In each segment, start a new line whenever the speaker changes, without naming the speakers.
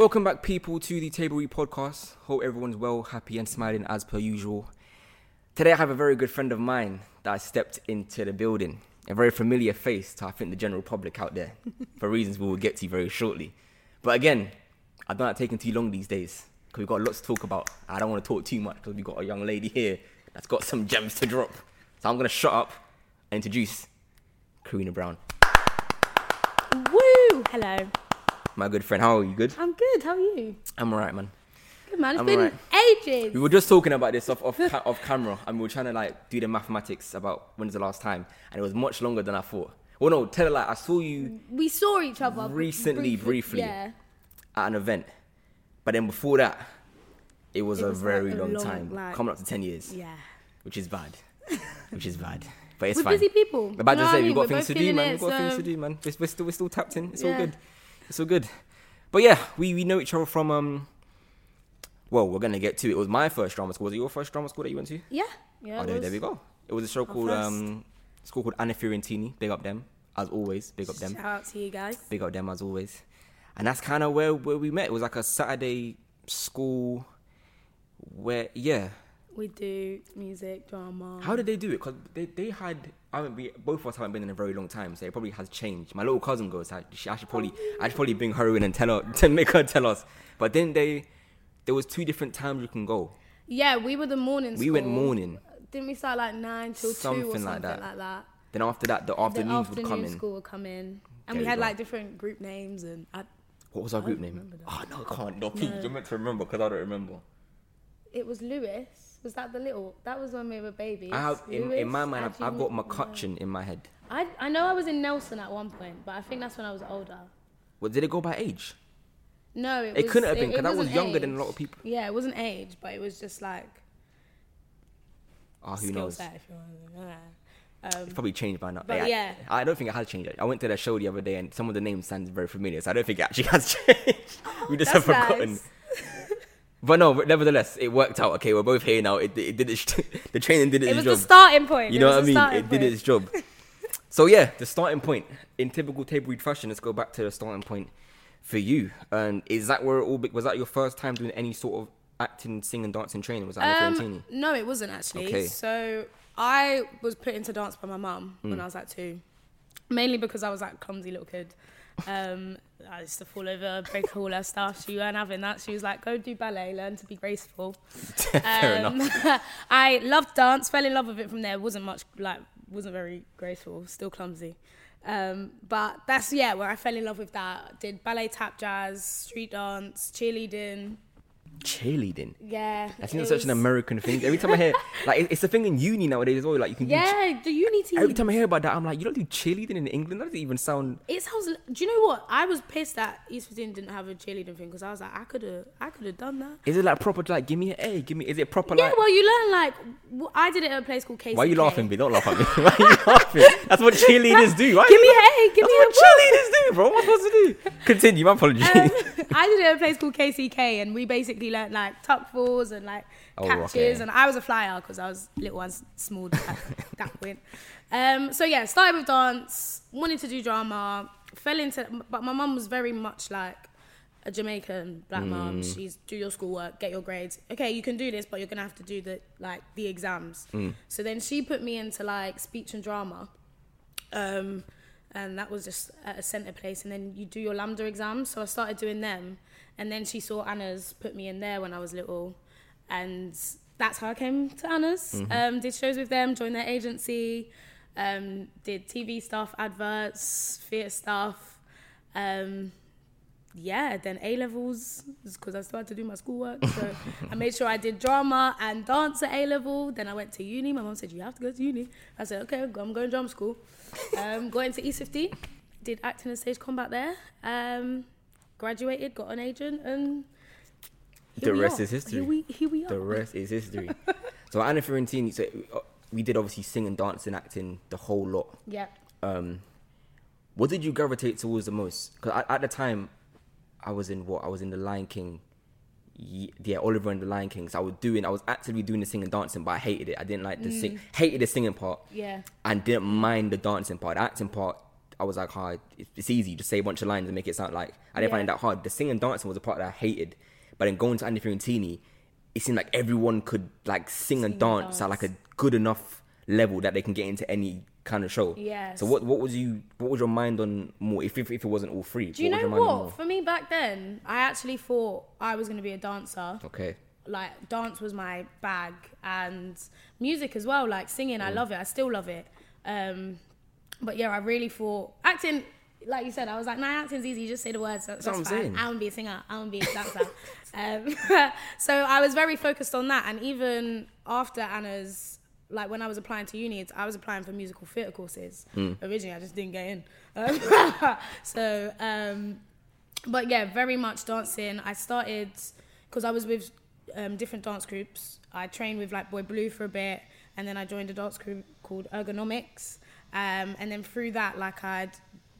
Welcome back, people, to the Table Read podcast. Hope everyone's well, happy, and smiling as per usual. Today, I have a very good friend of mine that I stepped into the building. A very familiar face to, I think, the general public out there, for reasons we will get to very shortly. But again, I don't like taking too long these days because we've got lots to talk about. I don't want to talk too much because we've got a young lady here that's got some gems to drop. So I'm going to shut up and introduce Corinna Brown,
Woo! Hello.
My good friend. How are you? Good?
I'm good. How are you?
I'm alright, man.
Good man. It's
I'm
been
alright.
ages.
We were just talking about this off off, ca- off camera, and we were trying to like do the mathematics about when's the last time, and it was much longer than I thought. Well, no, tell her like I saw you
We saw each other
Recently, briefly.
Yeah.
at an event, but then before that, it was
It
a
was, like,
very
a
long,
long,
time,
like-
coming up to ten years,
Yeah.
which is bad, which is bad, but it's
We're
fine.
busy people.
About to say
I
we've got things to do, man.
it,
We've got things to do, man. We're, we're still we're still tapped in. It's all good. It's all good. But yeah, we we know each other from um. Well, we're gonna get to it. It was my first drama school. Was it your first drama school that you went to?
Yeah. Yeah.
oh, there, there we go. It was a show called
first.
um, school called Anna Fiorentini. Big up them, as always. Big up them.
Shout out to you guys.
Big up them as always. And that's kind of where where we met. It was like a Saturday school, where yeah.
We do music, drama.
How did they do it? Because they, they had I haven't been, both of us haven't been in a very long time, so it probably has changed. My little cousin goes. I, she, I should probably I should probably bring her in and tell her to make her tell us. But then they there was two different times you can go.
Yeah, we were the morning.
We went morning.
Didn't we start like nine till two or
Something
something
like
like
that.
that?
Then after that, the
The
afternoons would
afternoon
come in.
school would come in, and
There
we
we
had
go.
like different group names and. I,
What was our group name? Oh no, I can't. No,
No.
you're meant to remember because I don't remember.
it was Lewis. Was that the little? That was when we were babies.
I have in, in my mind, I've, I've got McCutcheon in my head.
I I know I was in Nelson at one point, but I think that's when I was older.
Well, did it go by age?
No, it,
It
was,
couldn't have been because I was younger than a lot of people.
Yeah, it wasn't age, but it was just like
Oh, who
skill
knows?
set. If you want. Um,
It's probably changed by now.
But
I-
yeah.
I, don't think it has changed. I went to that show the other day, and some of the names sound very familiar. So I don't think it actually has changed. we just have
Oh,
forgotten.
nice.
But no, but nevertheless, it worked out. Okay, we're both here now. It, it did its, the training did its
it was
job.
the starting point.
You
It
know what I mean? It did
point.
its job. so yeah, the starting point in typical table read fashion. Let's go back to the starting point for you. And is that where it all? be- Was that your first time doing any sort of acting, singing, dancing training? Was that um,
no, it wasn't actually.
Okay.
So I was put into dance by my mum
Hmm.
when I was like two, mainly because I was like clumsy little kid. Um, I used to fall over, break all her stuff. She weren't having that. She was like, "Go do ballet, learn to be graceful."
Fair enough.
Um, I loved dance, fell in love with it from there. wasn't much like wasn't very graceful, still clumsy. Um, but that's yeah where I fell in love with that. Did ballet, tap, jazz, street dance, cheerleading.
Cheerleading.
Yeah,
I think it's such an American thing. Every time I hear, like, it's a thing in uni nowadays as well. Like, you can do.
Yeah, the uni team.
every time I hear about that, I'm like, you don't do cheerleading in England. That doesn't even sound.
It sounds. Do you know what? I was pissed that East Virginia didn't have a cheerleading thing because I was like, I could have, I could have done that.
Is it like proper? Like, give me an A. Give me. Is it proper?
yeah,
like,
well, you learn like I did it at a place called KCK.
why are you laughing, B? Don't laugh at me. Why are you laughing? That's what cheerleaders do. Why
Give me
laughing?
a give
That's
me
what
a
cheerleaders do, bro. What am I supposed to do? Continue. My apologies.
Um, I did it at a place called KCK, and we basically learned like tuck falls and like
Oh,
catches,
okay.
and I was a flyer because I was little and small at that point. Um, so yeah, started with dance, wanted to do drama, fell into, but my mum was very much like a Jamaican black mum.
Mm.
She's do your schoolwork, get your grades. Okay, you can do this, but you're gonna have to do the like the exams.
Mm.
So then she put me into like speech and drama. Um, and that was just at a centre place. And then you do your LAMDA exams. So I started doing them. And then she saw Anna's, put me in there when I was little. And that's how I came to Anna's. Um, did shows with them, joined their agency, um, did TV stuff, adverts, theatre stuff. Um, yeah, then A levels because I still had to do my schoolwork. So I made sure I did drama and dance at A level. Then I went to uni. My mom said you have to go to uni. I said okay, I'm going to drama school. Um, got into East 15, did acting and stage combat there. Um, graduated, got an agent, and
The rest
are.
is history.
Here we, here we are.
The rest is history. so Anna Fiorentini. So uh, we did obviously singing, dancing, acting, the whole lot.
Yeah.
Um, what did you gravitate towards the most? Because at the time, I was in what I was in the Lion King. Yeah, Oliver and the Lion King. So I was doing, I was actively doing the singing, dancing, but I hated it. I didn't like the sing, hated the singing part,
Yeah.
and didn't mind the dancing part. The acting part, I was like, hard. it's easy. Just say a bunch of lines and make it sound like. I didn't
Yeah.
find it that hard. The singing and dancing was a part that I hated. But then going to Anna Fiorentini, it seemed like everyone could like sing,
Sing
and
and
dance, at like a good enough level that they can get into any kind of show.
Yeah.
So what what was you what was your mind on more if if, if it wasn't all free?
Do you
what was
know
your mind
what? For me back then, I actually thought I was going to be a dancer.
Okay.
Like dance was my bag, and music as well. Like singing,
Mm.
I love it. I still love it. Um, but yeah, I really thought acting. Like you said, I was like, nah, acting's easy. You just say the words. That's,
what
that's
I'm
fine.
saying.
I want to be a singer. I want to be a dancer. um, so I was very focused on that. And even after Anna's, like when I was applying to uni, I was applying for musical theatre courses.
Mm.
Originally, I just didn't get in. Um, so, um, but yeah, very much dancing. I started because I was with um, different dance groups. I trained with like Boy Blue for a bit, and then I joined a dance group called Ergonomics. Um, and then through that, like I'd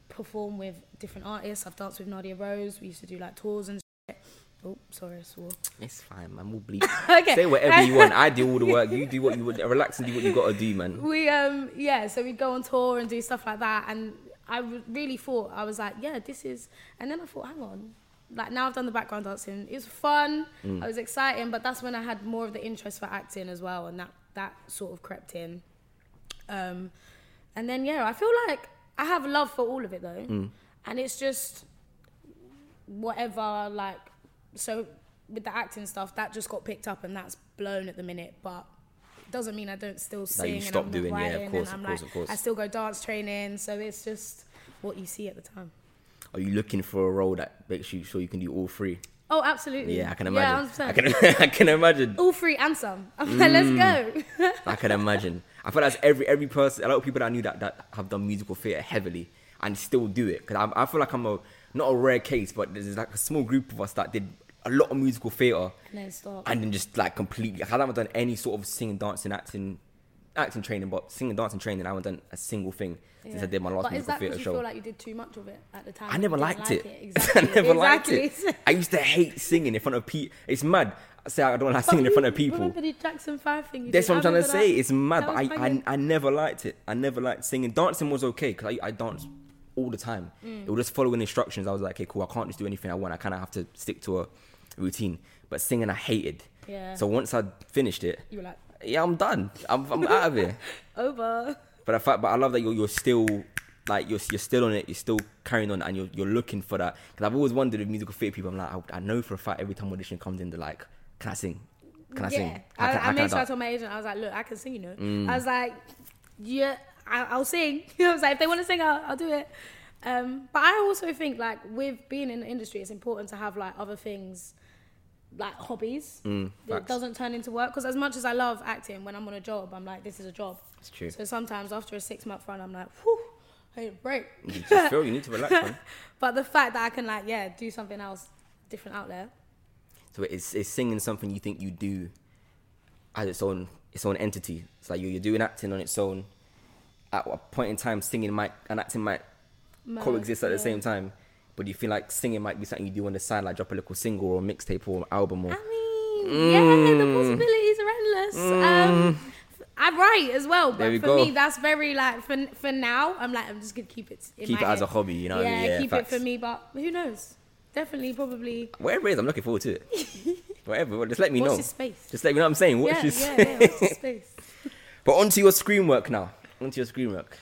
perform with different artists. I've danced with Nadia Rose. We used to do like tours and shit. Oh, sorry, I swore.
It's fine, man. We'll bleep.
Okay.
Say whatever you want. I do all the work. You do what you would. Relax and do what you gotta do, man.
we um yeah so we'd go on tour and do stuff like that and I really thought i was like yeah this is and then i thought hang on like now i've done the background dancing it was fun
Mm.
i was exciting but that's when i had more of the interest for acting as well and that that sort of crept in um and then yeah i feel like i have love for all of it though
Mm.
and it's just whatever like so with the acting stuff that just got picked up and that's blown at the minute but it doesn't mean I don't still sing
you
and I'm
doing,
not
yeah, of course,
and I'm
of course,
like
of course.
I still go dance training so it's just what you see at the time.
Are you looking for a role that makes you sure you can do all three?
Oh, absolutely.
Yeah, I can imagine.
Yeah,
I
100%.
can. I can imagine.
All three and some. I'm like, let's
Mm.
go.
I can imagine. I feel that's every every person. A lot of people that I knew that that have done musical theatre heavily and still do it. Because I, I feel like I'm a not a rare case, but there's like a small group of us that did a lot of musical theatre
and then stop.
and then just like completely. I haven't done any sort of singing, dancing, acting, acting training, but singing, dancing training. I haven't done a single thing since I did my last
but
musical theatre
because you
show.
feel like you did too much of it at the time?
I never liked
like
it.
Exactly.
I never liked it. I used to hate singing in front of people. It's mad. I say I don't like singing in front of people.
Remember the Jackson Five thing?
That's
did?
what I'm trying to say.
that.
It's mad,
That
but I, I. I never liked it. I never liked singing. Dancing was okay because I, I dance all the time.
Mm.
It was just following instructions. I was like, okay, cool. I can't just do anything I want. I kind of have to stick to a routine. But singing, I hated.
Yeah.
So once I finished it,
You were like
yeah, I'm done. I'm, I'm out of here.
over.
But I but I love that you're, you're still like you're you're still on it. You're still carrying on, and you're you're looking for that. Because I've always wondered with musical theatre people. I'm like, I, I know for a fact every time audition comes in, they're like, can I sing? Can I
yeah.
sing? How
I,
can- how
I made sure I
dance?"
told my agent, I was like, look, I can sing, you know.
Mm.
I was like, yeah, I, I'll sing. I was like, if they want to sing, I'll, I'll do it. Um, but I also think, like, with being in the industry, it's important to have, like, other things, like hobbies
Mm,
that doesn't turn into work. Because as much as I love acting, when I'm on a job, I'm like, this is a job.
It's true.
So sometimes after a six month run, I'm like, whew, I need a break.
You just feel you need to relax, man.
But the fact that I can, like, yeah, do something else different out there.
So it's it's singing something you think you do as its own its own entity. It's like you're, you're doing acting on its own. At a point in time, singing might and acting might coexist at the same time. But do you feel like singing might be something you do on the side, like drop a little single or mixtape or album or
I mean, yeah, the possibilities are endless. Um, I write as well,
Mm.
But for
go.
me, that's very like for for now. I'm like, I'm just gonna keep it. In
keep it
my
as a hobby? You know what
yeah,
I mean? Yeah,
keep
facts.
it for me. But who knows? Definitely, probably.
Whatever it is, I'm looking forward to it. Whatever, just let me
Watch
know.
space.
Just let me know what I'm saying. Watch
yeah, yeah, yeah. Space.
But onto your screen work now. Onto your screen work.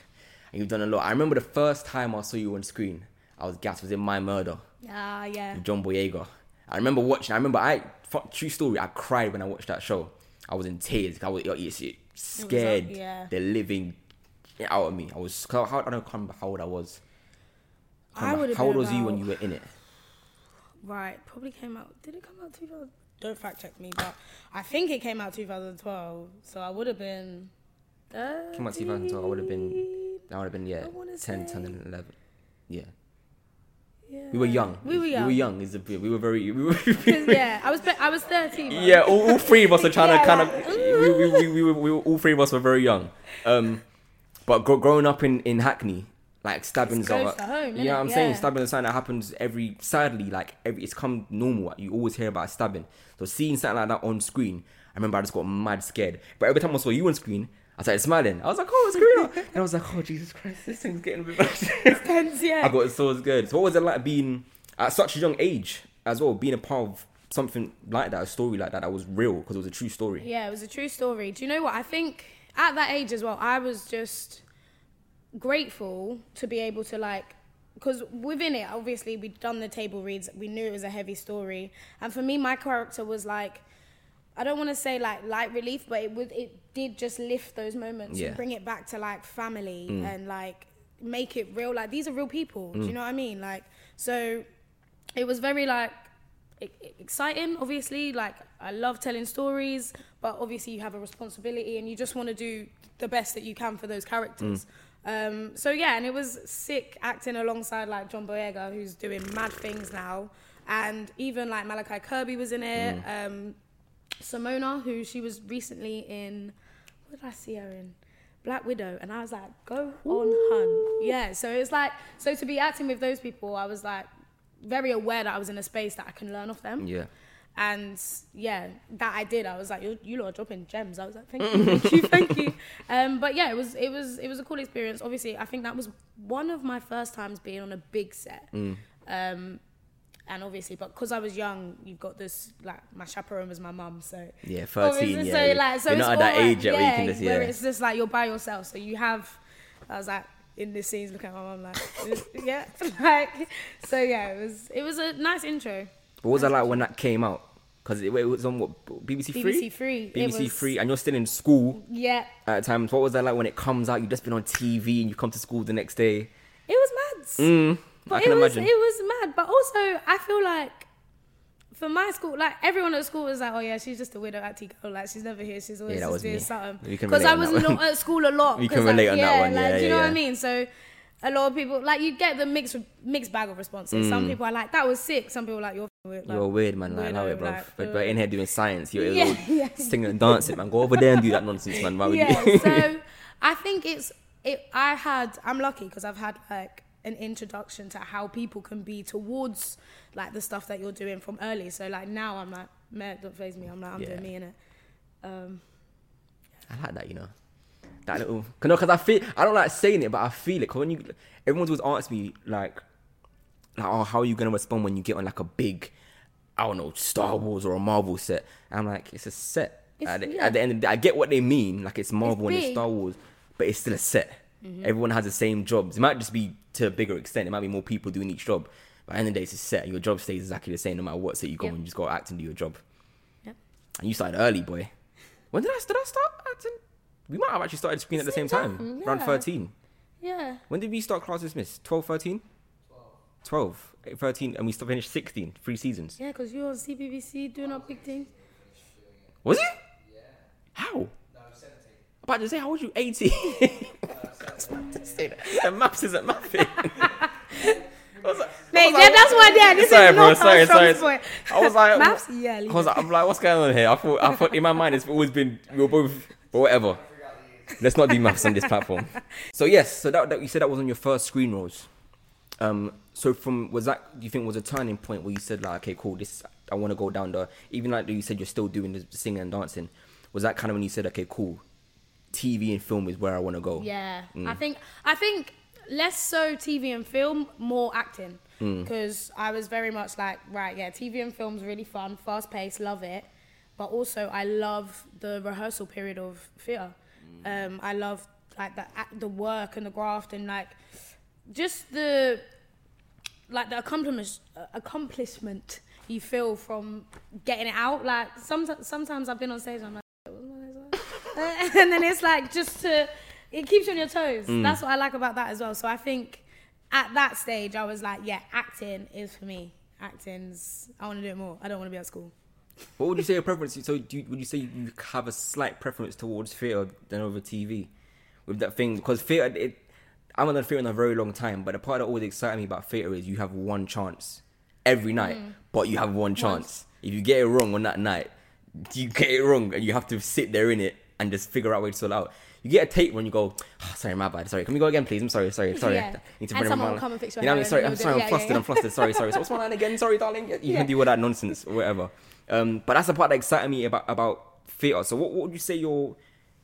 And you've done a lot. I remember the first time I saw you on screen. I was gassed. Was in My Murder.
Ah, yeah.
with John Boyega. I remember watching. I remember I fuck, true story. I cried when I watched that show. I was in tears. I was it's- it's scared.
yeah.
The living out of me. I was. How, I don't remember how old I was.
I would've
how old was you when you were in it?
Right, probably came out. Did it come out 2000? Don't fact check me, but I think it came out 2012. So I would have been.
Came out 2012. I would have been. That would have been yeah,
I wanna
10,
say-
10, and 11. Yeah,
Yeah.
we were young.
We were young.
We were young. Is. We were very. We were,
yeah, I was. I was 13. man.
yeah, all, all three of us are trying
Yeah,
to kind
like,
of. We, we, we, we, were, we were, all three of us were very young. Um, but gro- growing up in, in Hackney, like stabbings are.
home,
you know what I'm
innit?
saying? Stabbing is something that happens every. Sadly, like every, it's come normal. You always hear about stabbing. So seeing something like that on screen, I remember I just got mad scared. But every time I saw you on screen, I started smiling. I was like, oh, it's Corinna. and I was like, oh, Jesus Christ, this thing's getting a bit much.
Tense, yeah.
I got so good. So what was it like being at such a young age as well, being a part of something like that, a story like that that was real because it was a true story.
Yeah, it was a true story. Do you know what? I think at that age as well, I was just grateful to be able to like because within it obviously we'd done the table reads we knew it was a heavy story and for me my character was like i don't want to say like light relief but it would it did just lift those moments
Yeah.
and bring it back to like family
Mm.
and like make it real like these are real people do
Mm.
you know what i mean like so it was very like exciting obviously like i love telling stories but obviously you have a responsibility and you just want to do the best that you can for those characters um, so yeah and it was sick acting alongside like john boyega who's doing mad things now and even like malachi kirby was in it um, simona who she was recently in what did i see her in Black Widow, and I was like, go on, hun. Yeah, so it's like, so to be acting with those people, I was like, very aware that I was in a space that I can learn off them.
Yeah.
And yeah, that I did. I was like, you, you lot are dropping gems. I was like, thank you, thank you, thank you. Um, but yeah, it was, it was, it was a cool experience. Obviously, I think that was one of my first times being on a big set. Um, and obviously, but because I was young, you've got this like my chaperone was my mum, so
Yeah, 13, yeah.
So like, so
You're not at that
like,
age yet where you can just,
where
yeah.
it's just like you're by yourself. So you have, I was like in the scenes looking at my mum like, yeah, like, so yeah, it was it was a nice intro.
What was that like when that came out? Because it, it was on what BBC Three.
BBC Three.
BBC
was-
and you're still in school
Yeah,
at times. What was that like when it comes out? You've just been on TV and you come to school the next day.
it was mad.
Mm,
But
I can
it was
imagine.
it was mad. But also, I feel like for my school, like everyone at school was like, "Oh yeah, she's just a widow auntie girl. Like she's never here. She's always
Yeah,
just doing
me.
something." Because I was
that
not at school a lot. 'cause,
can
like,
relate on that
yeah,
one,
Like,
yeah,
do you know
yeah,
what I mean? So. A lot of people like you get the mixed mixed bag of responses. Some
Mm.
people are like that was sick. Some people are like you're Like,
You're weird, man. Like, I love it, bro.
like,
but, but in here doing science, you're
Yeah, yeah.
singing and dancing, man. Go over there and do that nonsense, man. Why would
yeah,
you?
so I think it's it. I had I'm lucky because I've had like an introduction to how people can be towards like the stuff that you're doing from early. So like now I'm like, man, don't phase me. I'm like I'm
Yeah.
doing me in it. Um,
I like that, you know. That little, cause, no, cause I feel I don't like saying it, but I feel it. Cause when you, everyone's always asked me like, like, oh, how are you gonna respond when you get on like a big, I don't know, Star Wars or a Marvel set? And I'm like, it's a set.
It's-
At the,
yeah.
at the end of the day, I get what they mean, like it's Marvel and it's.
Mm-hmm.
Star Wars, but it's still a set. Everyone has the same jobs. It might just be to a bigger extent. It might be more people doing each job. But at the end of the day, it's a set. Your job stays exactly the same no matter what set you go
Yep.
and you just go act and do your job.
Yep.
And you started early, boy. When did I did I start acting? We might have actually started screening at the same
Same
time.
time,
Around
13.
yeah,
When did we start Class Dismissed? 12, 13? 12. 12, 13, and we still finished 16, three seasons.
yeah, because you're on CBBC doing our big thing.
Was it? Yeah. How? No, 17. About to say, how old you 18? I was about to say that. The maths isn't mathing. I was like-
Mate,
was
yeah,
like,
that's why. Yeah, this
sorry,
is
bro.
not
Sorry, sorry.
strong.
I was like,
Maths, yeah.
I was like, I'm like, what's going on here? I thought, I thought in my mind, it's always been we were both, but whatever. Let's not do maths on this platform. So yes, so that, that you said that was on your first screen roles. Um, so from was that do you think was a turning point where you said like, okay, cool, this I want to go down the even like you said you're still doing the singing and dancing. Was that kind of when you said, okay, cool, TV and film is where I want to go?
Yeah,
Mm.
I think I think less so TV and film, more acting.
Mm.
Because I was very much like, right, yeah, TV and film's really fun, fast paced, love it. But also, I love the rehearsal period of theatre.
Mm.
Um, I love like the the work and the graft and like just the like the accomplishment accomplishment you feel from getting it out. Like sometimes sometimes I've been on stage and I'm like. "What was my and then it's like just to it keeps you on your toes
Mm.
that's what i like about that as well so i think at that stage i was like yeah acting is for me acting's i want to do it more i don't want to be at school
What would you say your preference? So, do you, would you say you have a slight preference towards theatre than over TV with that thing? Because theatre, it, I haven't done theatre in a very long time, but the part that always excited me about theatre is you have one chance every night, but you have one chance. If you get it wrong on that night, you get it wrong, and you have to sit there in it and just figure out a way to sort out. You get a tape when you go, oh, sorry, my bad. Sorry, can we go again, please? I'm sorry, sorry, sorry.
Yeah.
Need to
And someone
my-
will come and fix your
You know what I mean? Sorry, I'm sorry, I'm
yeah,
flustered.
yeah.
I'm flustered. Sorry, sorry. So what's my line again? Sorry, darling. You can do all that nonsense or whatever. Um, but that's the part that excited me about about theatre. So what, what would you say your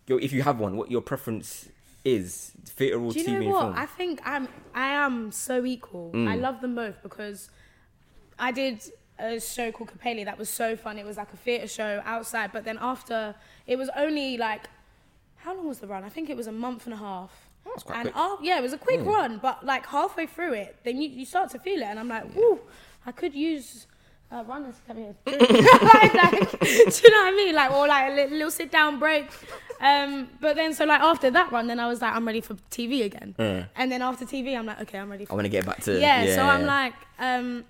your if you have one, what your preference is, theatre or
Do you
TV
know what?
film?
I think I'm I am so equal.
Mm.
I love them both because I did a show called Capelli that was so fun. It was like a theatre show outside, but then after it was only like how long was the run? I think it was a month and a half.
Oh, that's quite
and
quick.
yeah, it was a quick
Mm.
run, but like halfway through it, then you, you start to feel it, and I'm like, woo, I could use uh, runners to come here. like, like, do you know what I mean? Like, or like a little, sit down break. Um, but then, so like after that run, then I was like, I'm ready for TV again.
Mm.
And then after TV, I'm like, okay, I'm ready
I
for
want to get back to
yeah, so I'm like, um,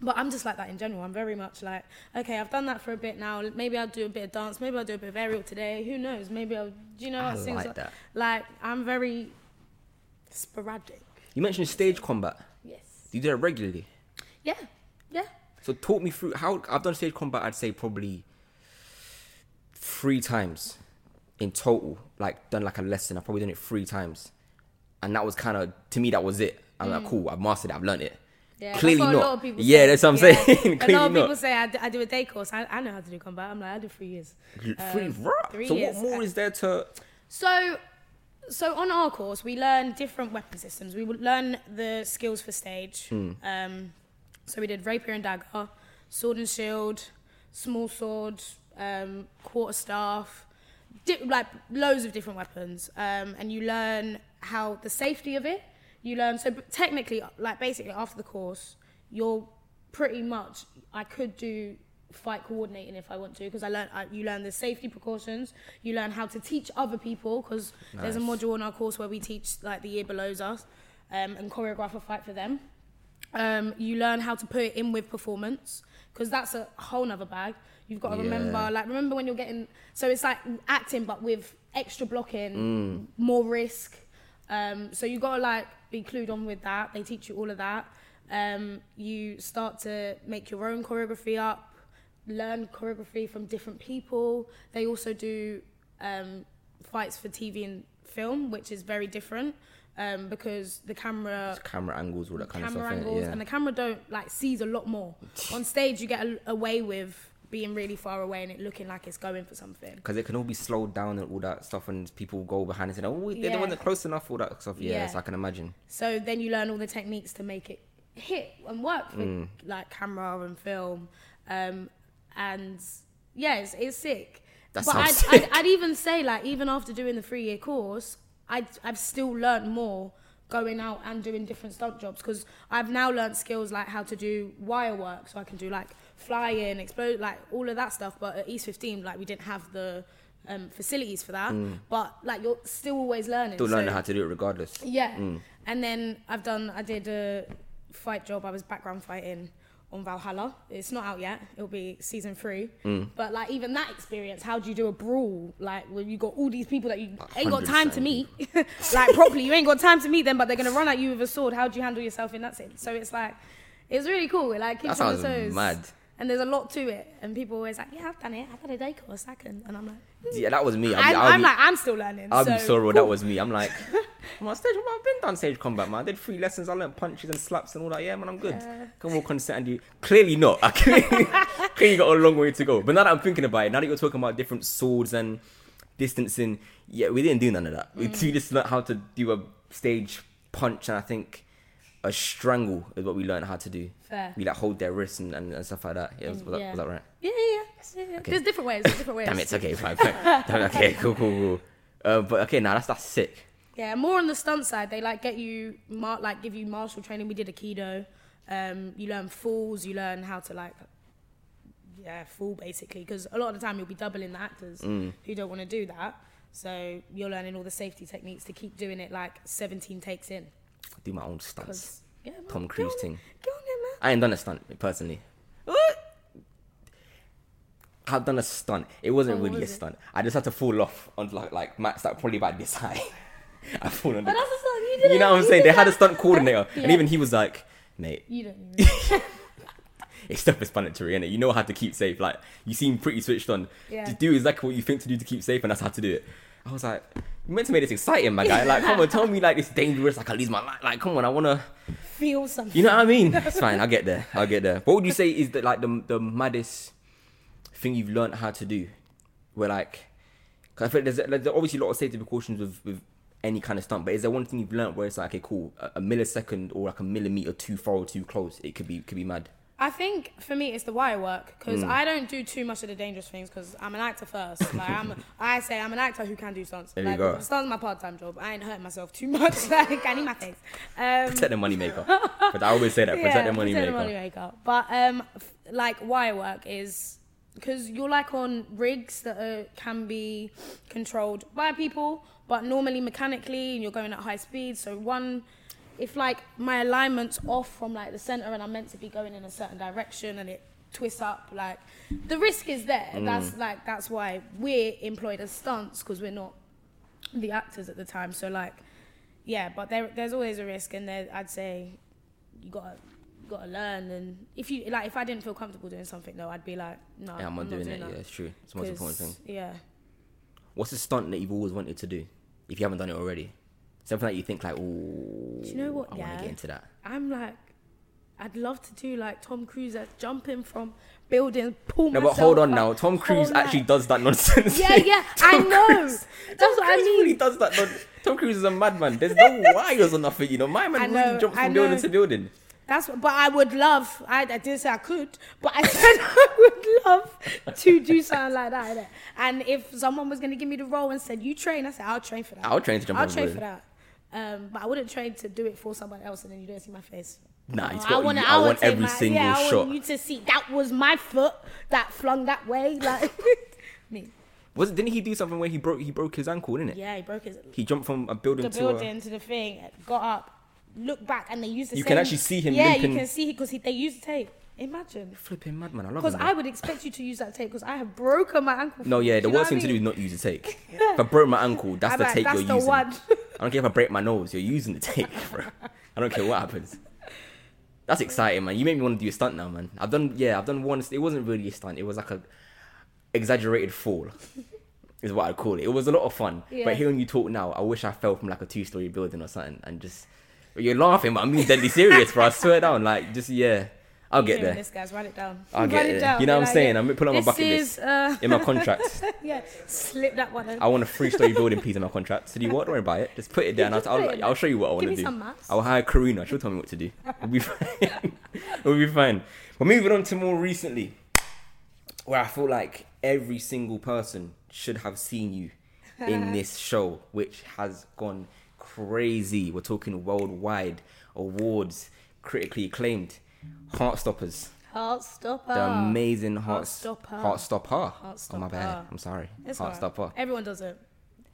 but I'm just like that in general. I'm very much like, okay, I've done that for a bit now. Maybe I'll do a bit of dance. Maybe I'll do a bit of aerial today. Who knows? Maybe I'll, do you know,
I like that.
Like, I'm very sporadic.
You mentioned stage combat.
Yes.
Do you do that regularly?
Yeah. Yeah.
So talk me through how I've done stage combat. I'd say probably three times in total. Like done like a lesson. I've probably done it three times, and that was kind of to me that was it. I'm like, cool. I've mastered it. I've learned it.
Mm. Yeah,
Clearly not.
A lot of people
Yeah,
say.
that's what I'm
Yeah.
saying.
a
Clearly
lot of people
not.
say I, d- I do a day course. I, I know how to do combat. I'm like, I do three years.
Three,
Um, three
so
years.
what more is there to?
So, so on our course, we learn different weapon systems. We would learn the skills for stage. Um, so we did rapier and dagger, sword and shield, small sword, um, quarter staff, di- like loads of different weapons. Um, and you learn how the safety of it. You learn so technically, like basically after the course, you're pretty much. I could do fight coordinating if I want to because I learn I, you learn the safety precautions. You learn how to teach other people because there's a module in our course where we teach like the year below us um, and choreograph a fight for them. Um, you learn how to put it in with performance because that's a whole nother bag. You've got to
Yeah.
remember, like, remember when you're getting. So it's like acting, but with extra blocking,
Mm.
more risk. Um, so you got to like be clued on with that. They teach you all of that. Um, you start to make your own choreography up, learn choreography from different people. They also do um, fights for TV and film, which is very different um, because the camera
Camera angles, all that kind
camera
of stuff.
angles
Yeah.
and the camera don't like sees a lot more on stage you get a, away with being really far away and it looking like it's going for something
because it can all be slowed down and all that stuff, and people go behind and say, "Oh, they're
Yeah.
wasn't close enough," all that stuff. Yeah,
Yeah.
so I can imagine.
so then you learn all the techniques to make it hit and work for
Mm.
like camera and film um, and yeah it's, sick
That
but I'd,
sounds
I'd,
sick.
I'd even say like even after doing the three year course I'd, I've still learned more going out and doing different stunt jobs because I've now learned skills like how to do wire work so I can do like flying explode like all of that stuff but at East 15 like we didn't have the um, facilities for that but like you're still always learning
Mm. Still learning
so-
how to do it regardless.
yeah.
Mm.
And then I've done, I did a fight job. I was background fighting on Valhalla. It's not out yet. It'll be season three.
Mm.
But like even that experience, how do you do a brawl? Like when you got all these people that you ain't got time to
100%.
meet, like properly. You ain't got time to meet them, but they're gonna run at you with a sword. How do you handle yourself in that sense? So it's like, it's really cool. It like keeps
That
you on the
sounds
toes.
mad.
And there's a lot to it. And people always like, yeah, I've done it. I've done a day course. I can. And I'm like,
Yeah, that was me.
I'm,
I'll
I'm like, I'm still learning.
I'm
so,
be so raw.
cool.
That was me. I'm like, I'm on stage. I've been done stage combat, man. I did three lessons. I learned punches and slaps and all that. Yeah, man, I'm good.
Yeah.
Come on, consent and you. Clearly not. I clearly, clearly got a long way to go. But now that I'm thinking about it, now that you're talking about different swords and distancing, yeah, we didn't do none of that.
Mm.
we just learned how to do a stage punch and I think a strangle is what we learned how to do.
Fair.
We like hold their wrists and, and, and stuff like that. Yeah, was, was, that, was that right?
Yeah, yeah, yeah. yeah, yeah. There's different ways. There's different ways.
Damn it. It's okay. Fine. fine. Okay. Cool. Cool. Cool. Uh, but okay, now that's that's sick.
Yeah, more on the stunt side. They like get you, mar- like give you martial training. We did Aikido. Um, you learn falls. You learn how to like, yeah, fall basically. Because a lot of the time you'll be doubling the actors
Mm.
who don't want to do that. So you're learning all the safety techniques to keep doing it like 17 takes in.
Do my own stunts.
Yeah, man,
Tom
get
Cruise
on-
thing.
Get on there, man.
I ain't done a stunt personally. I've done a stunt. It wasn't
Oh,
really a
was it?
stunt. I just had to fall off on like like mats that probably about this high. I fall on
But
the,
that's a stunt. You did
You know what I'm saying? They had a stunt coordinator, and even he was like, "Mate,
You don't.
It's self-explanatory, innit? You know how to keep safe. Like you seem pretty switched on.
Yeah.
Just do exactly what you think to do to keep safe, and that's how to do it." I was like, "You meant to make this exciting, my guy. Like, come on, tell me like it's dangerous. Like I lose my life. Like, come on, I wanna."
Feel something.
You know what I mean? It's fine. I'll get there. I'll get there. What would you say is the like the the maddest thing you've learned how to do? Where like 'Cause I feel there's, there's obviously a lot of safety precautions with, with any kind of stunt, but is there one thing you've learned where it's like, okay, cool, a, a millisecond or like a millimeter too far or too close, it could be could be mad.
I think for me it's the wire work because
Mm.
I don't do too much of the dangerous things because I'm an actor first. Like I'm, I say I'm an actor who can do stunts.
There you go.
Stunts my part-time job. I ain't hurting myself too much. like I need my face. Um,
Protect the money maker. but I always say that, protect the money
protect
maker.
the moneymaker. But um, f- like wire work is because you're like on rigs that are, can be controlled by people, but normally mechanically, and you're going at high speed. So one, if like my alignment's off from like the center, and I'm meant to be going in a certain direction, and it twists up, like the risk is there.
Mm.
That's like that's why we're employed as stunts because we're not the actors at the time. So like, yeah, but there, there's always a risk, and there, I'd say you gotta you gotta learn. And if you like, if I didn't feel comfortable doing something though, I'd be like, no,
Yeah, I'm not doing it.
that.
Yeah, it's true. It's the most important thing.
Yeah,
What's a stunt that you've always wanted to do if you haven't done it already? Something that you think like, oh,
Do you know what,
I want
yeah?
to get into that.
I'm like, I'd love to do like Tom Cruise that's jumping from buildings, pull
No, but hold on now. Tom Cruise actually
night.
does that nonsense.
Yeah, yeah, I know.
Cruise-
That's
Tom
what I
Cruise
mean.
really does that. non- Tom Cruise is a madman. There's no wires or nothing, you know. My man
I
really jumps from building to building.
That's what, but I would love. I, I didn't say I could, but I said I would love to do something like that. And if someone was going to give me the role and said you train, I said I'll train for that.
I'll train to jump
I'll train for that. Um, but I wouldn't train to do it for someone else and then you don't see my face.
Nah, it's
I
got
wanna-
you- I
would
want every
my-
single
yeah, I
shot.
want you to see that was my foot that flung that way. Like me.
Was didn't he do something where he broke he broke his ankle, didn't it?
Yeah, he broke his
He jumped from a building
the
to
building to the thing, got up, looked back, and they used the
You
same.
can actually see him
Yeah,
limping.
you can see because they used the tape. Imagine.
flipping madman. I love
Because. I would expect you to use that tape because I have broken my ankle.
No, yeah, the
Do you know
worst thing to do is not use the tape. If I broke my ankle, that's
I'm
the
like,
tape
that's
you're
the
using.
one.
I don't care if I break my nose, you're using the tape, bro. I don't care what happens. That's exciting, man. You make me want to do a stunt now, man. I've done, yeah, I've done one. It wasn't really a stunt. It was like a exaggerated fall, is what I call it. It was a lot of fun.
Yeah.
But hearing you talk now, I wish I fell from like a two-story building or something and just. You're laughing, but I'm being deadly serious, bro. I swear down, like just yeah, I'll get there
This guy's write it down.
I'll
Write
get
it
there.
down.
You know what I'm
like,
saying? I'm putting on my bucket
is,
list.
Uh,
in my contract.
yeah, slip that one. in.
I want a three story building piece in my contract. So do you what? Don't worry about it. Just put it down. I'll,
put
I'll, I'll show you what I want to do.
some maths.
I'll hire Corinna. She'll tell me what to do. We'll be fine. we'll be fine. But moving on to more recently, where I feel like every single person should have seen you in this show, which has gone crazy. We're talking worldwide awards, critically acclaimed, Heartstoppers.
Heartstopper.
The amazing Heart
Heartstopper.
Heartstopper. Oh my bad. I'm sorry.
It's.
Heartstopper.
Everyone does it.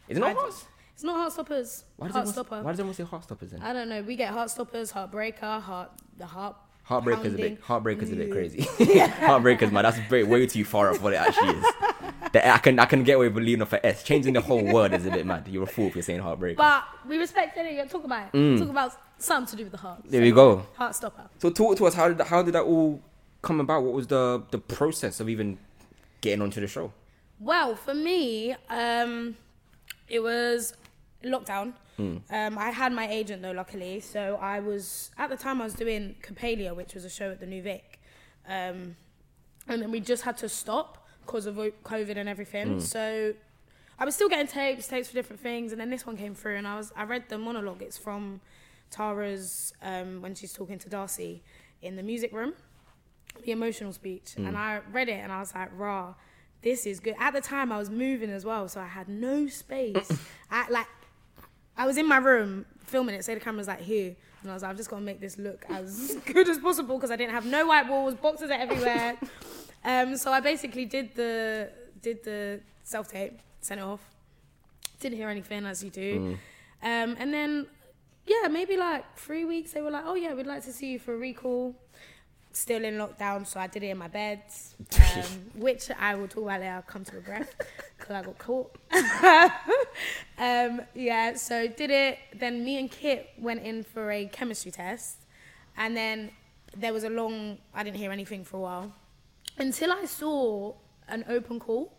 Is it not Hearts?
It's not Heartstoppers.
Why does, everyone,
Heartstopper.
why does everyone say Heartstoppers then?
I don't know. We get Heartstoppers, Heartbreaker, Heart, the Heart.
Heartbreaker's a bit. Heartbreaker's a bit mm. crazy. Heartbreaker's man, that's way too far off what it actually is. The- I can I can get away with leaving off an S. Changing the whole word is a bit mad. You're a fool if you're saying heartbreaker.
But we respect it. You talk about it. Talk about something to do with the heart.
Mm. there we go.
Heartstopper.
So talk to us. How did that, how did that all come about? What was the the process of even getting onto the show?
Well, for me, um, it was lockdown. Um, I had my agent though, luckily. So I was at the time I was doing Capalia, which was a show at the New Vic, um, and then we just had to stop because of COVID and everything. So I was still getting tapes, tapes for different things, and then this one came through, and I was I read the monologue. It's from Tara's um, when she's talking to Darcy in the music room the emotional speech and I read it and I was like, rah, this is good. At the time I was moving as well, so I had no space. I like I was in my room filming it, say the camera's like here. And I was like, I've just got to make this look as good as possible because I didn't have no white walls, boxes are everywhere. um, so I basically did the did the self tape, sent it off. Didn't hear anything as you do. Um, and then yeah, maybe like three weeks they were like, oh yeah, we'd like to see you for a recall still in lockdown, so I did it in my bed, um, which I will talk about later. I'll come to regret because I got caught. um, yeah, so did it. Then me and Kit went in for a chemistry test, and then there was a long. I didn't hear anything for a while until I saw an open call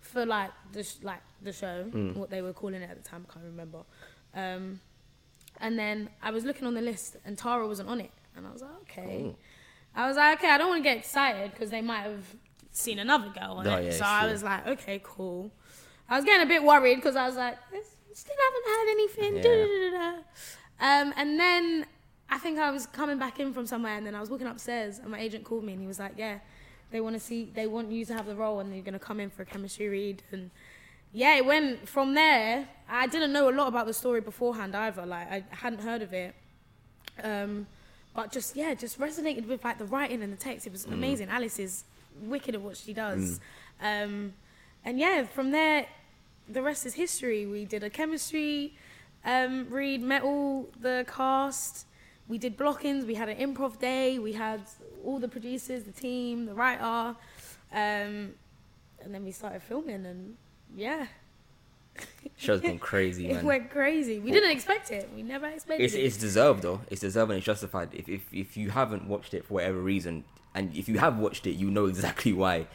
for like the sh- like the show, what they were calling it at the time. I can't remember. Um, and then I was looking on the list, and Tara wasn't on it, and I was like, okay. I was like, okay, I don't want to get excited because they might have seen another girl on
Oh,
it.
yeah,
so
it's
I was like, okay, cool. I was getting a bit worried because I was like, still haven't heard anything.
Yeah.
Um, and then I think I was coming back in from somewhere, and then I was walking upstairs, and my agent called me, and he was like, "Yeah, they want to see, they want you to have the role, and you're gonna come in for a chemistry read." And yeah, it went from there. I didn't know a lot about the story beforehand either. Like I hadn't heard of it. Um, but just yeah, just resonated with like the writing and the text. It was amazing. Alice is wicked at what she does. Um, and yeah, from there, the rest is history. We did a chemistry um, read, met all the cast. We did blockings. We had an improv day. We had all the producers, the team, the writer, um, and then we started filming. And yeah,
Show's been crazy,
it
man.
went crazy. We didn't expect it. We never expected
It's
it.
it's deserved though. It's deserved and it's justified. If if if you haven't watched it for whatever reason, and if you have watched it, you know exactly why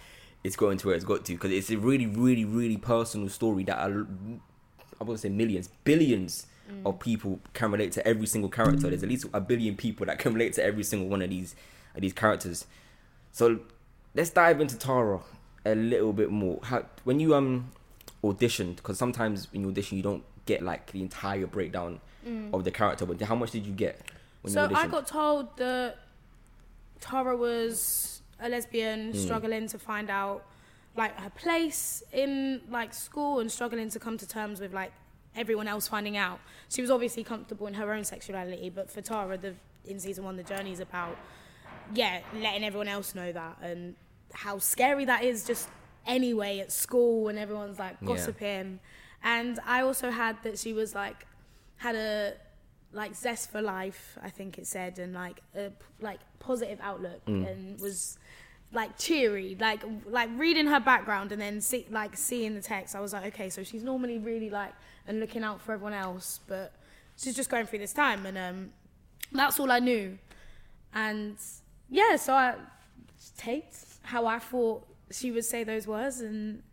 it's going to where it's got to because it's a really really really personal story that I, I won't say millions, billions of people can relate to every single character. There's at least a billion people that can relate to every single one of these of these characters. So let's dive into Tara a little bit more. How when you um auditioned, because sometimes when you audition you don't get like the entire breakdown of the character. But how much did you get when
Mm. So
you?
I got told that Tara was a lesbian,
Hmm.
struggling to find out like her place in like school and struggling to come to terms with like everyone else finding out. She was obviously comfortable in her own sexuality, but for Tara, the in season one, the journey is about yeah, letting everyone else know that and how scary that is just anyway at school when everyone's like
Yeah.
gossiping. And I also had that she was like had a like zest for life, I think it said, and like a like positive outlook, mm. and was like cheery, like like reading her background and then see like seeing the text. I was like, okay, so she's normally really like and looking out for everyone else, but she's just going through this time, and um, that's all I knew. And yeah, so I taped how I thought she would say those words, and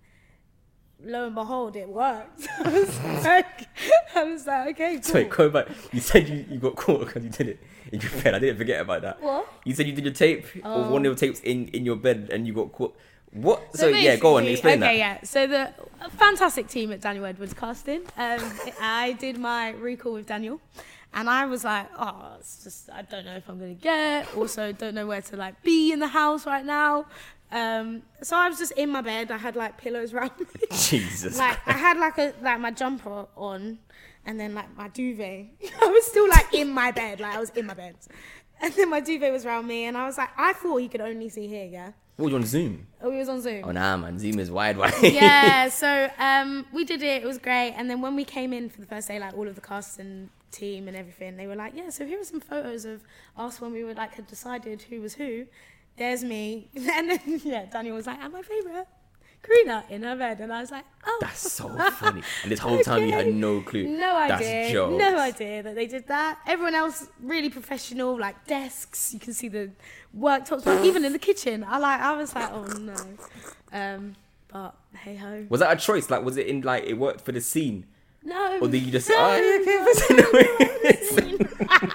lo and behold, it worked. I was like, I was like, okay, cool.
So wait, go back. You said you, you got caught because you did it in your bed. I didn't forget about that.
What?
You said you did your tape or one of your tapes in, in your bed and you got caught. What? So, yeah, go on, explain
okay,
that.
yeah. So the fantastic team at Daniel Edwards casting. Um, I did my recall with Daniel, and I was like, oh, it's just I don't know if I'm gonna get. Also, don't know where to like be in the house right now. Um, so I was just in my bed. I had like pillows around me.
Jesus.
like I had like a like my jumper on, and then like my duvet. I was still like in my bed, like I was in my bed, and then my duvet was around me, and I was like, I thought he could only see here, yeah.
what was you on Zoom?
Oh, he was on Zoom.
Oh nah, man. Zoom is wide, wide.
yeah, so um, we did it. It was great. And then when we came in for the first day, like all of the cast and team and everything, they were like, "Yeah, so here are some photos of us when we were like had decided who was who." There's me, and then yeah, Daniel was like, "And my favorite, Corinna, in her bed," and I was like, "Oh,
That's so funny. And this whole time you had no clue.
no
That's
idea, no idea that they did that." Everyone else really professional, like desks. You can see the worktops, but even in the kitchen, I like. I was like, "Oh no," um, but hey ho.
Was that a choice? Like, was it in like it worked for the scene,
No.
or did you just?
No,
oh, yeah, okay.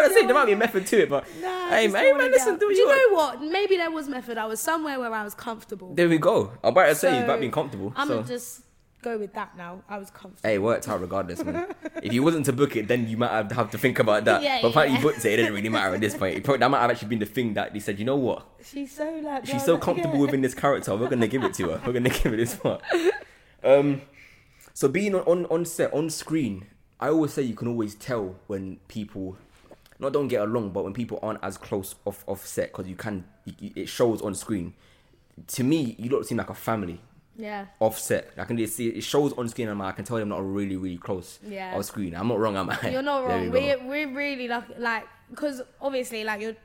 just. I
I'm about to
just
say
don't
there might be a method to it, but
Nah,
hey, man, hey, man, listen, do
Do
you want.
know what? Maybe there was method. I was somewhere where I was comfortable.
There we go. I'm about to say you about
So,
being comfortable.
I'm
so.
gonna just go with that now. I was comfortable.
Hey, it worked out regardless, man. if you wasn't to book it, then you might have, have to think about that.
Yeah,
but the fact
yeah.
you booked it, it didn't really matter at this point. Probably, that might have actually been the thing that they said, you know what?
She's so like.
She's so comfortable
yeah.
within this character. We're gonna give it to her. We're gonna give it this part. Um, so being on, on on set on screen, I always say you can always tell when people not don't get along, but when people aren't as close off off set because you can you, it shows on screen. To me, you don't seem like a family
Yeah.
offset. I can just see it shows on screen. and I can tell them not really, really close
Yeah.
off screen. I'm not wrong, am I?
You're not wrong.
We
we're we're really lucky, like because obviously like you're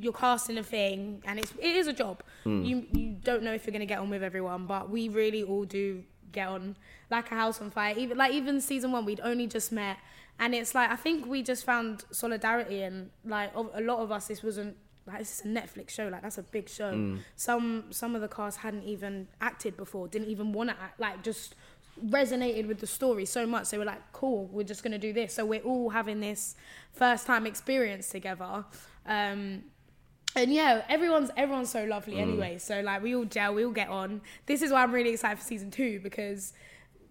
you're casting a thing and it's it is a job.
Hmm.
You you don't know if you're gonna get on with everyone, but we really all do get on like a house on fire. Even like even season one, we'd only just met, and it's like I think we just found solidarity and like a lot of us. This wasn't like this is a Netflix show. Like that's a big show.
Hmm.
Some some of the cast hadn't even acted before, didn't even want to act. Like just resonated with the story so much. They were like, "Cool, we're just gonna do this." So we're all having this first time experience together. Um, and yeah, everyone's everyone's so lovely
Mm.
anyway. So like we all gel, we all get on. This is why I'm really excited for season two because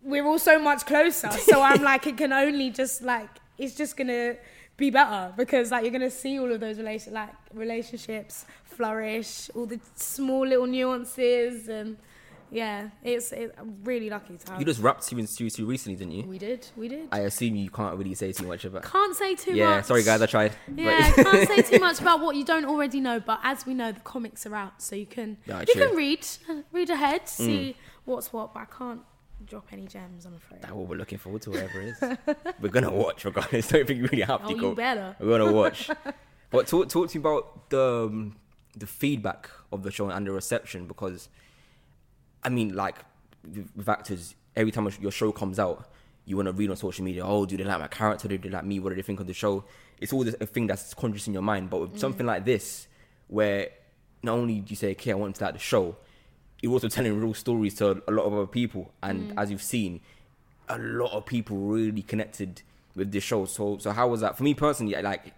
we're all so much closer. So I'm like, it can only just like it's just gonna be better because like you're gonna see all of those relation like relationships flourish, all the small little nuances, and yeah, it's it, I'm really lucky to have.
You just wrapped season two, two recently, didn't you?
we did, we did.
I assume you can't really say too much about.
can't say too
Yeah,
much.
Yeah, sorry guys, I tried.
Yeah, can't say too much about what you don't already know, but as we know, the comics are out, so you can
Yeah,
you
true. Mm.
can read, read ahead, see what's what. But I can't drop any gems, I'm afraid.
That's what we're looking forward to, whatever it is. we're gonna watch regardless. Don't think we really have to
Oh,
go.
you better.
We're gonna watch. but talk talk to me about the um, the feedback of the show and the reception because, I mean, like with actors, every time your show comes out, you want to read on social media. Oh, do they like my character? Do they like me? What do they think of the show? It's all this, a thing that's conscious in your mind. But with something like this, where not only do you say, "Okay, I want to start the show," you're also telling real stories to a lot of other people. And mm. as you've seen, a lot of people really connected with this show. So, so how was that for me personally? I Like,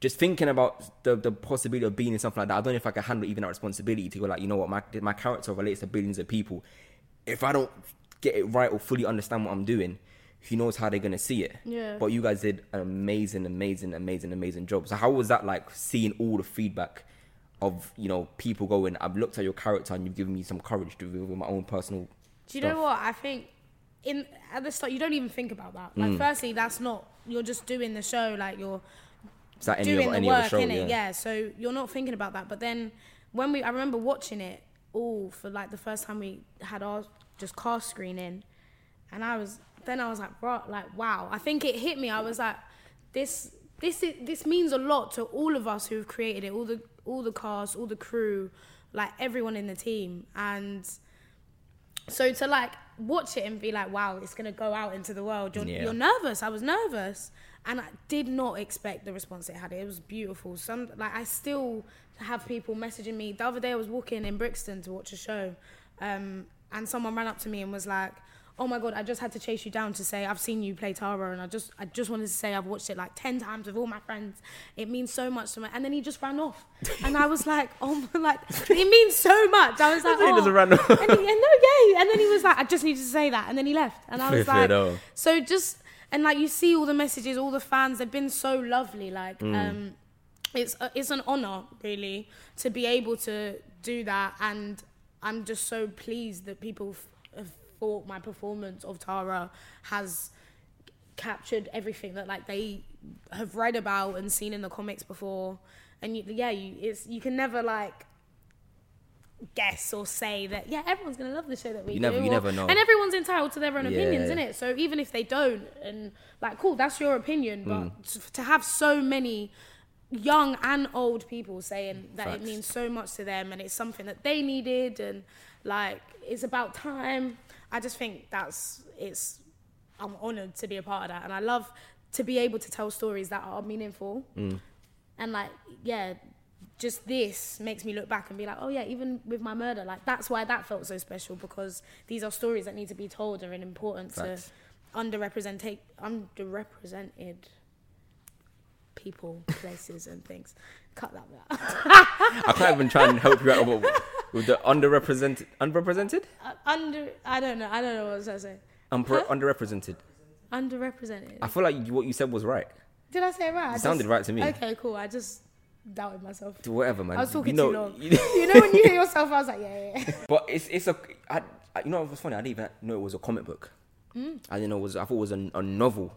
just thinking about the the possibility of being in something like that. I don't know if I can handle even that responsibility to go like, you know what, my my character relates to billions of people. If I don't get it right or fully understand what I'm doing, who knows how they're gonna see it?
Yeah.
But you guys did an amazing, amazing, amazing, amazing job. So how was that like seeing all the feedback? Of you know people going, I've looked at your character and you've given me some courage to with my own personal.
Do you
stuff.
know what? I think in at the start you don't even think about that. Like,
Mm.
firstly, that's not you're just doing the show, like you're
Is that any
doing
of
the
any
work
other show?
in
yeah.
it. Yeah, so you're not thinking about that. But then when we, I remember watching it all for like the first time we had our just cast screening, and I was then I was like, bro, like wow. I think it hit me. I was like, this. This is, this means a lot to all of us who have created it, all the all the cast, all the crew, like everyone in the team, and so to like watch it and be like, wow, it's gonna go out into the world. You're,
Yeah.
you're nervous. I was nervous, and I did not expect the response it had. It was beautiful. Some like I still have people messaging me. The other day I was walking in Brixton to watch a show, um, and someone ran up to me and was like. Oh my god! I just had to chase you down to say I've seen you play Tara, and I just I just wanted to say I've watched it like ten times with all my friends. It means so much to me. And then he just ran off, and I was like, oh my, like it means so much. I was like,
He
oh.
doesn't run off.
And he, and no, yeah. And then he was like, I just need to say that. And then he left. And I was like, so just, and like you see all the messages, all the fans, they've been so lovely. Like,
Mm.
um, it's, a, it's an honor, really, to be able to do that. And I'm just so pleased that people f- thought my performance of Tara has captured everything that like they have read about and seen in the comics before and you, yeah you it's you can never like guess or say that yeah everyone's gonna love the show that we
You
do
never- you
or-
never know.
and everyone's entitled to their own opinions isn't it so even if they don't and like cool that's your opinion
Mm.
but t- to have so many young and old people saying that
Facts.
it means so much to them and it's something that they needed and like it's about time i just think that's it's i'm honored to be a part of that. And i love to be able to tell stories that are meaningful. Mm. And like yeah just this makes me look back and be like oh yeah even with my murder like that's why that felt so special because these are stories that need to be told and are important
Facts.
to underrepresented underrepresented people places and things cut that bit
I can't even try and help you out with, with the underrepresented. Unrepresented?
Uh, under i don't know i don't know what i was gonna say
Unpre-
Huh?
Underrepresented.
underrepresented
I feel like you, what you said was right.
did i say it right
It sounded
just-
right to me.
okay cool i just doubted myself
Whatever, man.
i was talking
you know,
too long you know when you hear yourself i was like yeah yeah, yeah.
But it's it's a I, I, you know what was funny? I didn't even know it was a comic book.
Mm.
I didn't know it was. I thought it was a, a novel.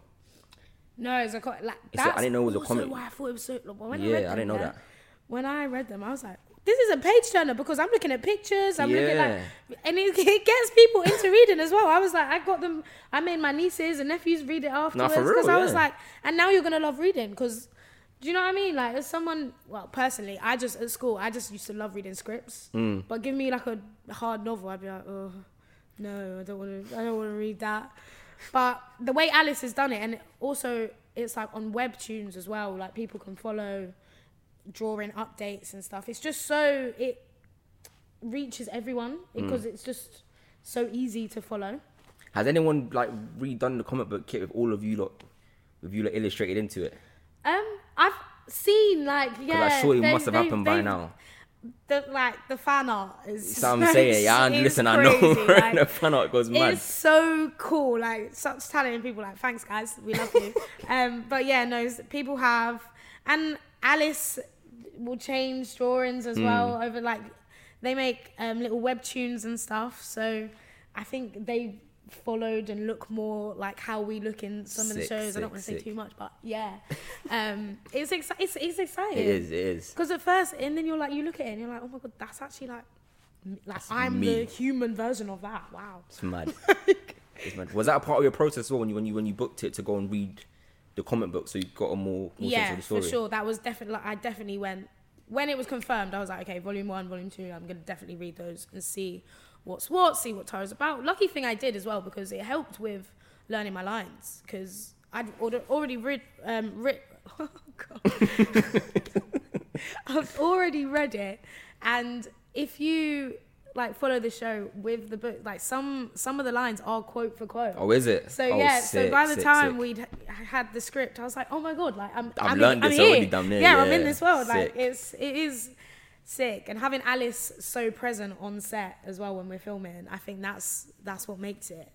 No, it's a co- like
It's
that's
I didn't know it was a comic.
Why I thought it was so. like, When I
Yeah,
read
I didn't know
yeah,
that.
When I read them, I was like, "This is a page turner" because I'm looking at pictures. I'm looking
Yeah.
like, and it, it gets people into reading as well. I was like, I got them. I made my nieces and nephews read it afterwards because I was like, and now you're gonna love reading because. Do you know what I mean? Like, as someone, well, personally, I just at school, I just used to love reading scripts.
Mm.
But give me like a hard novel, I'd be like, oh, no, I don't want to. I don't want to read that. But the way Alice has done it, and also it's like on webtoons as well. Like people can follow drawing updates and stuff. It's just so it reaches everyone because it's just so easy to follow.
Has anyone like redone the comic book kit with all of you lot, with you lot illustrated into it?
Um, I've seen like yeah,
I'm sure it must have happened by now.
The like the fan art is.
So I'm saying, yeah, and listen, I know
crazy, like,
the fan art goes mad.
It's so cool, like such talented people. Like, thanks, guys, we love you. um, but yeah, no, people have, and Alice will change drawings as well
Hmm.
over like they make um, little webtoons and stuff. So I think they followed and look more like how we look in some of the
Sick,
shows. I don't want to say too much, but yeah, um, it's exci- it's it's exciting.
It is, it is.
Because at first, and then you're like, you look at it and you're like, oh my god, that's actually like, like I'm
me.
the human version of that. Wow.
It's mad. it's mad. Was that a part of your process as well when you when you when you booked it to go and read the comic book so you got a more, more
yeah,
of the story?
for sure. That was definitely. Like, I definitely went when it was confirmed. I was like, okay, volume one, volume two. I'm gonna definitely read those and see what's what, see what Tara's about. Lucky thing I did as well because it helped with learning my lines because I'd already read um read. Oh god. I've already read it, and if you like follow the show with the book, like some some of the lines are quote for quote.
Oh, is it?
So
Oh,
yeah, so by the
sick,
time
sick.
we'd had the script, I was like, oh my god, like I'm
I've
I'm,
learned
I'm
this
here.
already, damn near,
Yeah, I'm in this world. Like it's it is sick, and having Alice so present on set as well when we're filming, I think that's that's what makes it.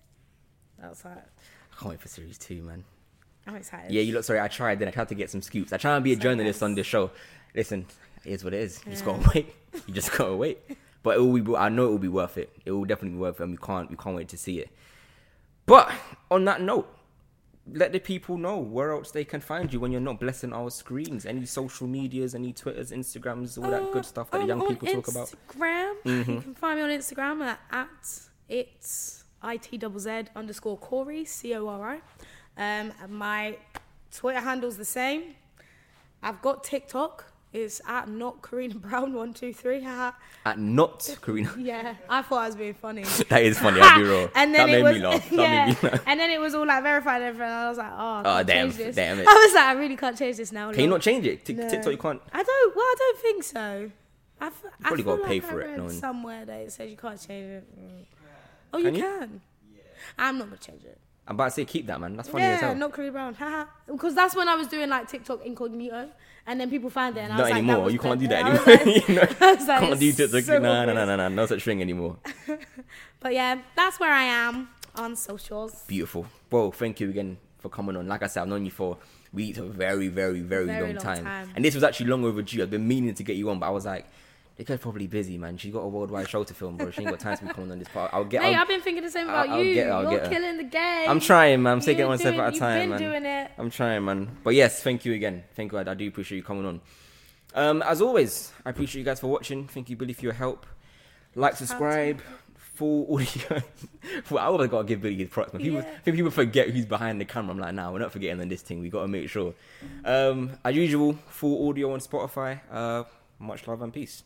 That's like
I can't wait for series two, man.
I'm excited.
Yeah, you look. Sorry, I tried. Then I tried to get some scoops. I try and be a
So
journalist
nice.
on this show. Listen, it is what it is. You just
Yeah.
gotta wait. You just gotta wait. But it will be. I know it will be worth it. It will definitely be worth it, and we can't. We can't wait to see it. But on that note, let the people know where else they can find you when you're not blessing our screens. Any social medias, any Twitters, Instagrams, all that good stuff that
I'm
young people talk about. Mm-hmm.
Instagram. You can find me on Instagram at, at it's it double z underscore Cori c o r i. Um, my Twitter handle's the same. I've got TikTok. It's at not Corinna Brown one two three. haha.
At not Corinna.
yeah, I thought I was being funny.
that is funny. I'll be real.
and then
that
it
made
was
me laugh.
Yeah,
me laugh.
and then it was all like verified and everything. And I was like, oh,
Oh, damn, damn it.
I was like, I really can't change this now.
Can you not change it? Tik-
No.
TikTok, you can't.
I don't. Well, I don't think so. I f- I
probably
feel
gotta pay for it, knowing-
somewhere that it says you can't change it. Mm. Oh,
Can
you
you?
can. I'm not gonna change it.
I'm about to say keep that, man. That's funny as
yeah,
hell.
not Curry Brown. Haha. Because that's when I was doing like TikTok incognito, and then people found it, and I
Not
was
anymore.
like, that was
you can't do that
I was
anymore.
like-
you know,
I was like,
can't do
it's
TikTok.
so
nah, nah,
obvious.
nah, nah. No such thing anymore.
But yeah, that's where I am on socials.
Beautiful. Well, thank you again for coming on. Like I said, I've known you for we a very, very, very,
Very
long,
long
time.
time.
And this was actually long overdue. I've been meaning to get you on, but I was like, the girl's probably busy, man. She got a worldwide show to film, bro. She ain't got time to be coming on this part. I'll get.
Hey,
I'll,
I've been thinking the same
I'll-
about
I'll
you.
get I'll
You're
get
killing the game.
I'm trying, man. I'm taking it one step at a time,
been
man.
doing it.
I'm trying, man. But yes, thank you again. Thank you. I, I do appreciate you coming on. Um, as always, I appreciate you guys for watching. Thank you, Billy, for your help. Like, subscribe. Full audio. well, I always gotta give Billy his props. Man. People,
Yeah.
I think people forget who's behind the camera. I'm like, nah, we're not forgetting on this thing. We gotta make sure. Um, as usual, full audio on Spotify. Uh, much love and peace.